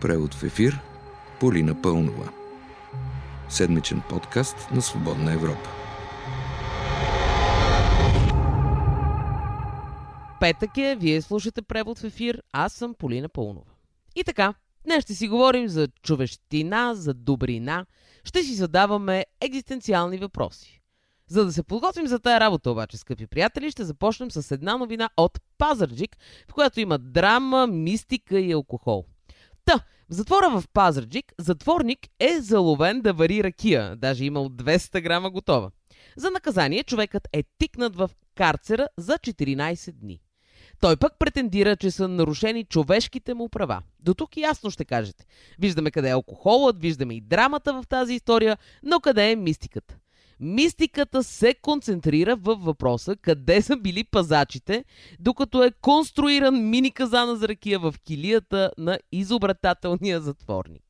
Превод в ефир Полина Пълнова. Седмичен подкаст на Свободна Европа. Петък е, вие слушате превод в ефир, аз съм Полина Пълнова. И така, днес ще си говорим за човещина, за добрина, ще си задаваме екзистенциални въпроси. За да се подготвим за тая работа обаче, скъпи приятели, ще започнем с една новина от Пазарджик, в която има драма, мистика и алкохол. Та, в затвора в Пазарджик затворник е заловен да вари ракия, даже имал 200 грама готова. За наказание човекът е тикнат в карцера за 14 дни. Той пък претендира, че са нарушени човешките му права. До тук ясно ще кажете. Виждаме къде е алкохолът, виждаме и драмата в тази история, но къде е мистиката? Мистиката се концентрира в въпроса къде са били пазачите, докато е конструиран мини казана за ракия в килията на изобретателния затворник.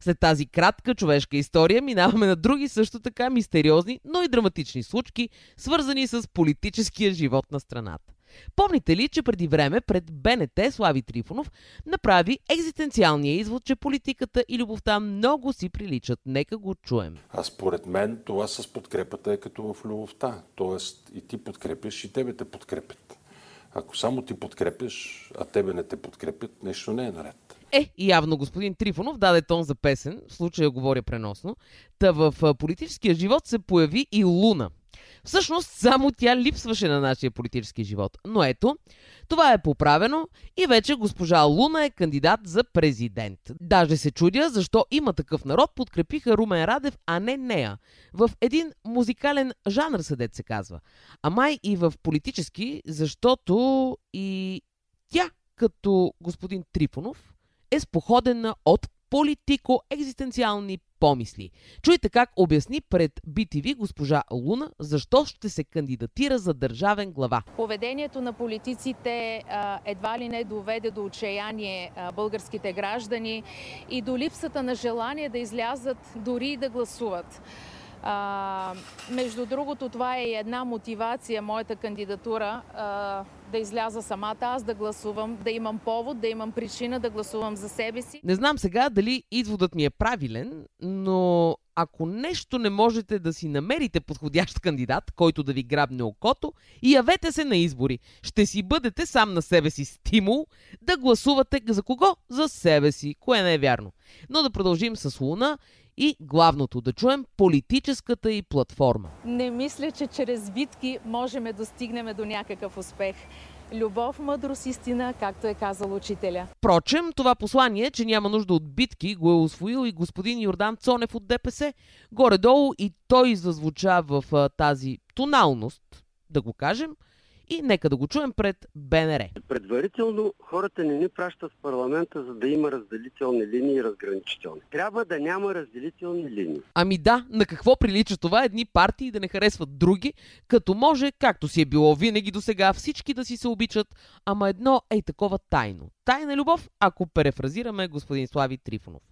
След тази кратка човешка история минаваме на други също така мистериозни, но и драматични случки, свързани с политическия живот на страната. Помните ли, че преди време пред БНТ Слави Трифонов направи екзистенциалния извод, че политиката и любовта много си приличат? Нека го чуем. А според мен това с подкрепата е като в любовта. Тоест и ти подкрепяш, и тебе те подкрепят. Ако само ти подкрепяш, а тебе не те подкрепят, нещо не е наред. Е, явно господин Трифонов даде тон за песен, в случая говоря преносно, та в политическия живот се появи и Луна – Всъщност, само тя липсваше на нашия политически живот. Но ето, това е поправено и вече госпожа Луна е кандидат за президент. Даже се чудя защо има такъв народ подкрепиха Румен Радев, а не нея. В един музикален жанр, съдет се казва. А май и в политически, защото и тя, като господин Трифонов, е споходена от политико-екзистенциални помисли. Чуйте как обясни пред BTV госпожа Луна защо ще се кандидатира за държавен глава. Поведението на политиците едва ли не доведе до отчаяние българските граждани и до липсата на желание да излязат дори и да гласуват. А, между другото, това е една мотивация, моята кандидатура, а, да изляза самата аз да гласувам, да имам повод, да имам причина да гласувам за себе си. Не знам сега дали изводът ми е правилен, но ако нещо не можете да си намерите подходящ кандидат, който да ви грабне окото, явете се на избори. Ще си бъдете сам на себе си стимул да гласувате за кого? За себе си, кое не е вярно. Но да продължим с Луна и главното да чуем политическата и платформа. Не мисля, че чрез битки можем да достигнем до някакъв успех. Любов, мъдрост, истина, както е казал учителя. Впрочем, това послание, че няма нужда от битки, го е освоил и господин Йордан Цонев от ДПС. Горе-долу и той зазвуча в тази тоналност, да го кажем – и нека да го чуем пред БНР. Предварително хората не ни пращат в парламента, за да има разделителни линии и разграничителни. Трябва да няма разделителни линии. Ами да, на какво прилича това едни партии да не харесват други, като може, както си е било винаги до сега, всички да си се обичат, ама едно е такова тайно. Тайна любов, ако перефразираме господин Слави Трифонов.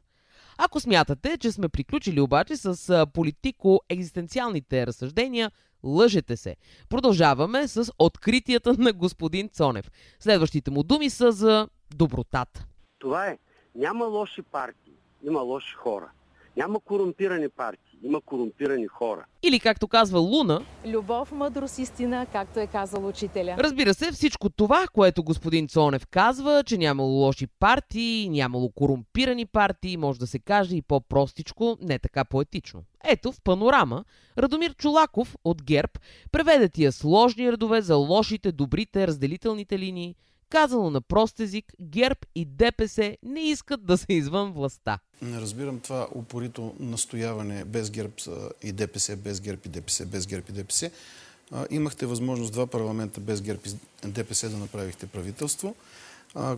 Ако смятате, че сме приключили обаче с политико-екзистенциалните разсъждения, Лъжете се. Продължаваме с откритията на господин Цонев. Следващите му думи са за добротата. Това е. Няма лоши партии, има лоши хора. Няма корумпирани партии, има корумпирани хора. Или както казва Луна... Любов, мъдрост, истина, както е казал учителя. Разбира се, всичко това, което господин Цонев казва, че нямало лоши партии, нямало корумпирани партии, може да се каже и по-простичко, не така поетично. Ето, в панорама, Радомир Чулаков от ГЕРБ преведе тия сложни редове за лошите, добрите, разделителните линии, Казано на прост език, ГЕРБ и ДПС не искат да се извън властта. Не разбирам това упорито настояване без ГЕРБ и ДПС, без ГЕРБ и ДПС, без ГЕРБ и ДПС. Имахте възможност два парламента без ГЕРБ и ДПС да направихте правителство,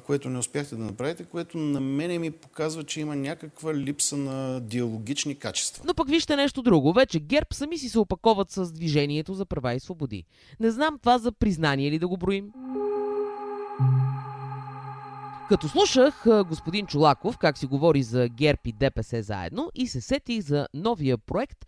което не успяхте да направите, което на мене ми показва, че има някаква липса на диалогични качества. Но пък вижте нещо друго. Вече ГЕРБ сами си се опаковат с движението за права и свободи. Не знам това за признание ли да го броим. Като слушах господин Чулаков как си говори за ГЕРБ и ДПС заедно и се сетих за новия проект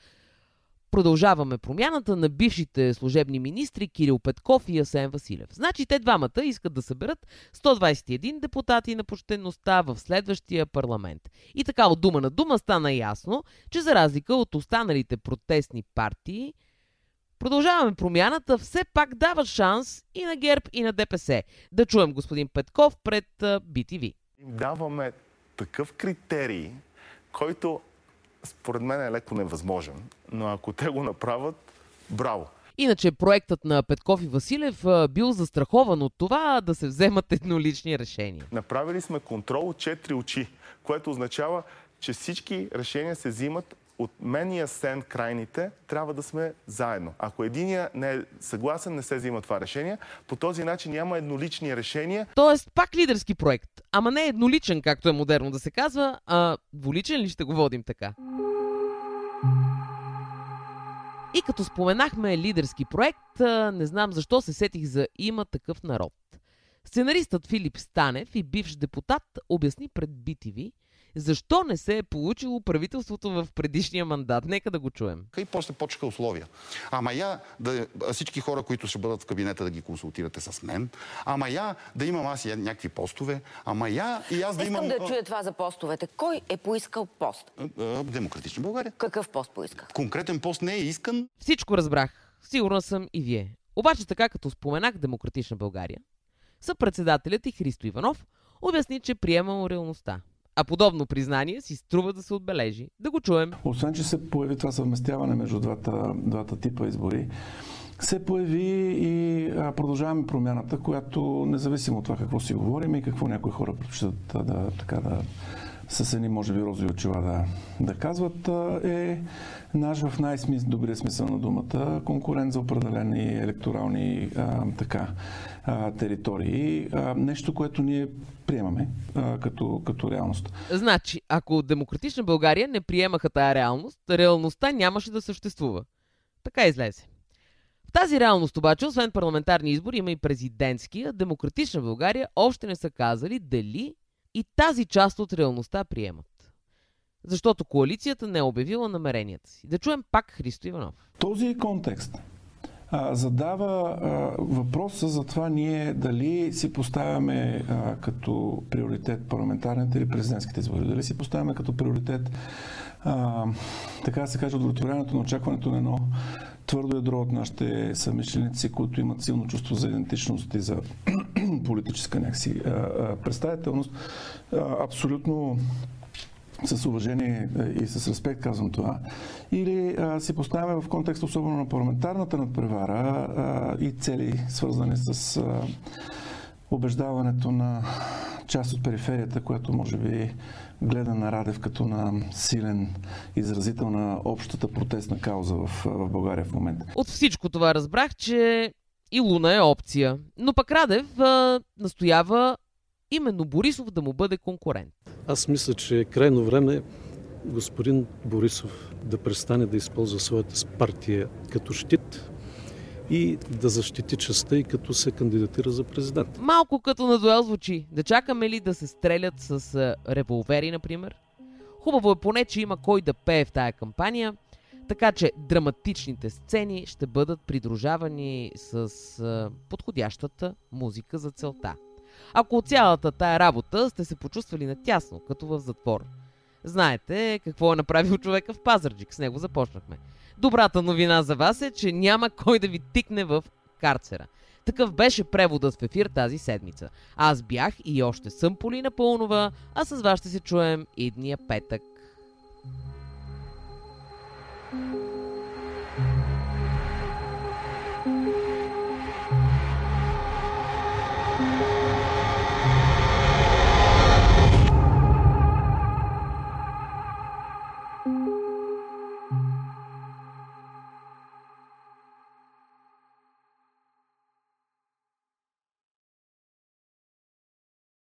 продължаваме промяната на бившите служебни министри Кирил Петков и Асен Василев. Значи те двамата искат да съберат 121 депутати на почтенността в следващия парламент. И така от дума на дума стана ясно, че за разлика от останалите протестни партии, Продължаваме промяната, все пак дава шанс и на ГЕРБ, и на ДПС. Да чуем господин Петков пред BTV. Даваме такъв критерий, който според мен е леко невъзможен, но ако те го направят, браво! Иначе проектът на Петков и Василев бил застрахован от това да се вземат еднолични решения. Направили сме контрол от четири очи, което означава, че всички решения се взимат от мен и Асен крайните трябва да сме заедно. Ако единия не е съгласен, не се взима това решение. По този начин няма еднолични решения. Тоест пак лидерски проект. Ама не едноличен, както е модерно да се казва, а дволичен ли ще го водим така? И като споменахме лидерски проект, не знам защо се сетих за има такъв народ. Сценаристът Филип Станев и бивш депутат обясни пред BTV, защо не се е получило правителството в предишния мандат? Нека да го чуем. И после почнаха условия. Ама я да, всички хора, които ще бъдат в кабинета, да ги консултирате с мен. Ама я да имам аз и някакви постове. Ама я и аз да имам... Искам да чуя това за постовете. Кой е поискал пост? Демократична България. Какъв пост поисках? Конкретен пост не е искан. Всичко разбрах. Сигурна съм и вие. Обаче така като споменах Демократична България, съпредседателят и Христо Иванов обясни, че приемал реалността. А подобно признание си струва да се отбележи. Да го чуем. Освен, че се появи това съвместяване между двата, двата типа избори, се появи и продължаваме промяната, която независимо от това какво си говорим и какво някои хора предпочитат да, така, да с едни, може би, розови очила да, да казват, е наш в най-добрия смисъл на думата конкурент за определени електорални а, така, а, територии. А, нещо, което ние приемаме а, като, като реалност. Значи, ако Демократична България не приемаха тая реалност, реалността нямаше да съществува. Така излезе. В тази реалност обаче, освен парламентарни избори, има и президентски, а Демократична България още не са казали дали и тази част от реалността приемат. Защото коалицията не е обявила намеренията си. Да чуем пак Христо Иванов. Този контекст а, задава а, въпроса за това ние дали си поставяме а, като приоритет парламентарните или президентските избори. Дали си поставяме като приоритет а, така да се каже, удовлетворяването на очакването на едно твърдо ядро от нашите съмишленици, които имат силно чувство за идентичност и за политическа някакси а, а, представителност. А, абсолютно с уважение и с респект казвам това, или а, си поставяме в контекст особено на парламентарната надпревара а, и цели свързани с а, убеждаването на част от периферията, която може би гледа на Радев като на силен изразител на общата протестна кауза в, в България в момента. От всичко това разбрах, че и Луна е опция. Но пък Радев а, настоява именно Борисов да му бъде конкурент. Аз мисля, че е крайно време господин Борисов да престане да използва своята партия като щит и да защити частта и като се кандидатира за президент. Малко като на дуел звучи. Да чакаме ли да се стрелят с револвери, например? Хубаво е поне, че има кой да пее в тая кампания, така че драматичните сцени ще бъдат придружавани с подходящата музика за целта. Ако от цялата тая работа сте се почувствали натясно, като в затвор. Знаете какво е направил човека в Пазарджик, с него започнахме. Добрата новина за вас е, че няма кой да ви тикне в карцера. Такъв беше преводът в ефир тази седмица. Аз бях и още съм Полина Пълнова, а с вас ще се чуем идния петък. thank you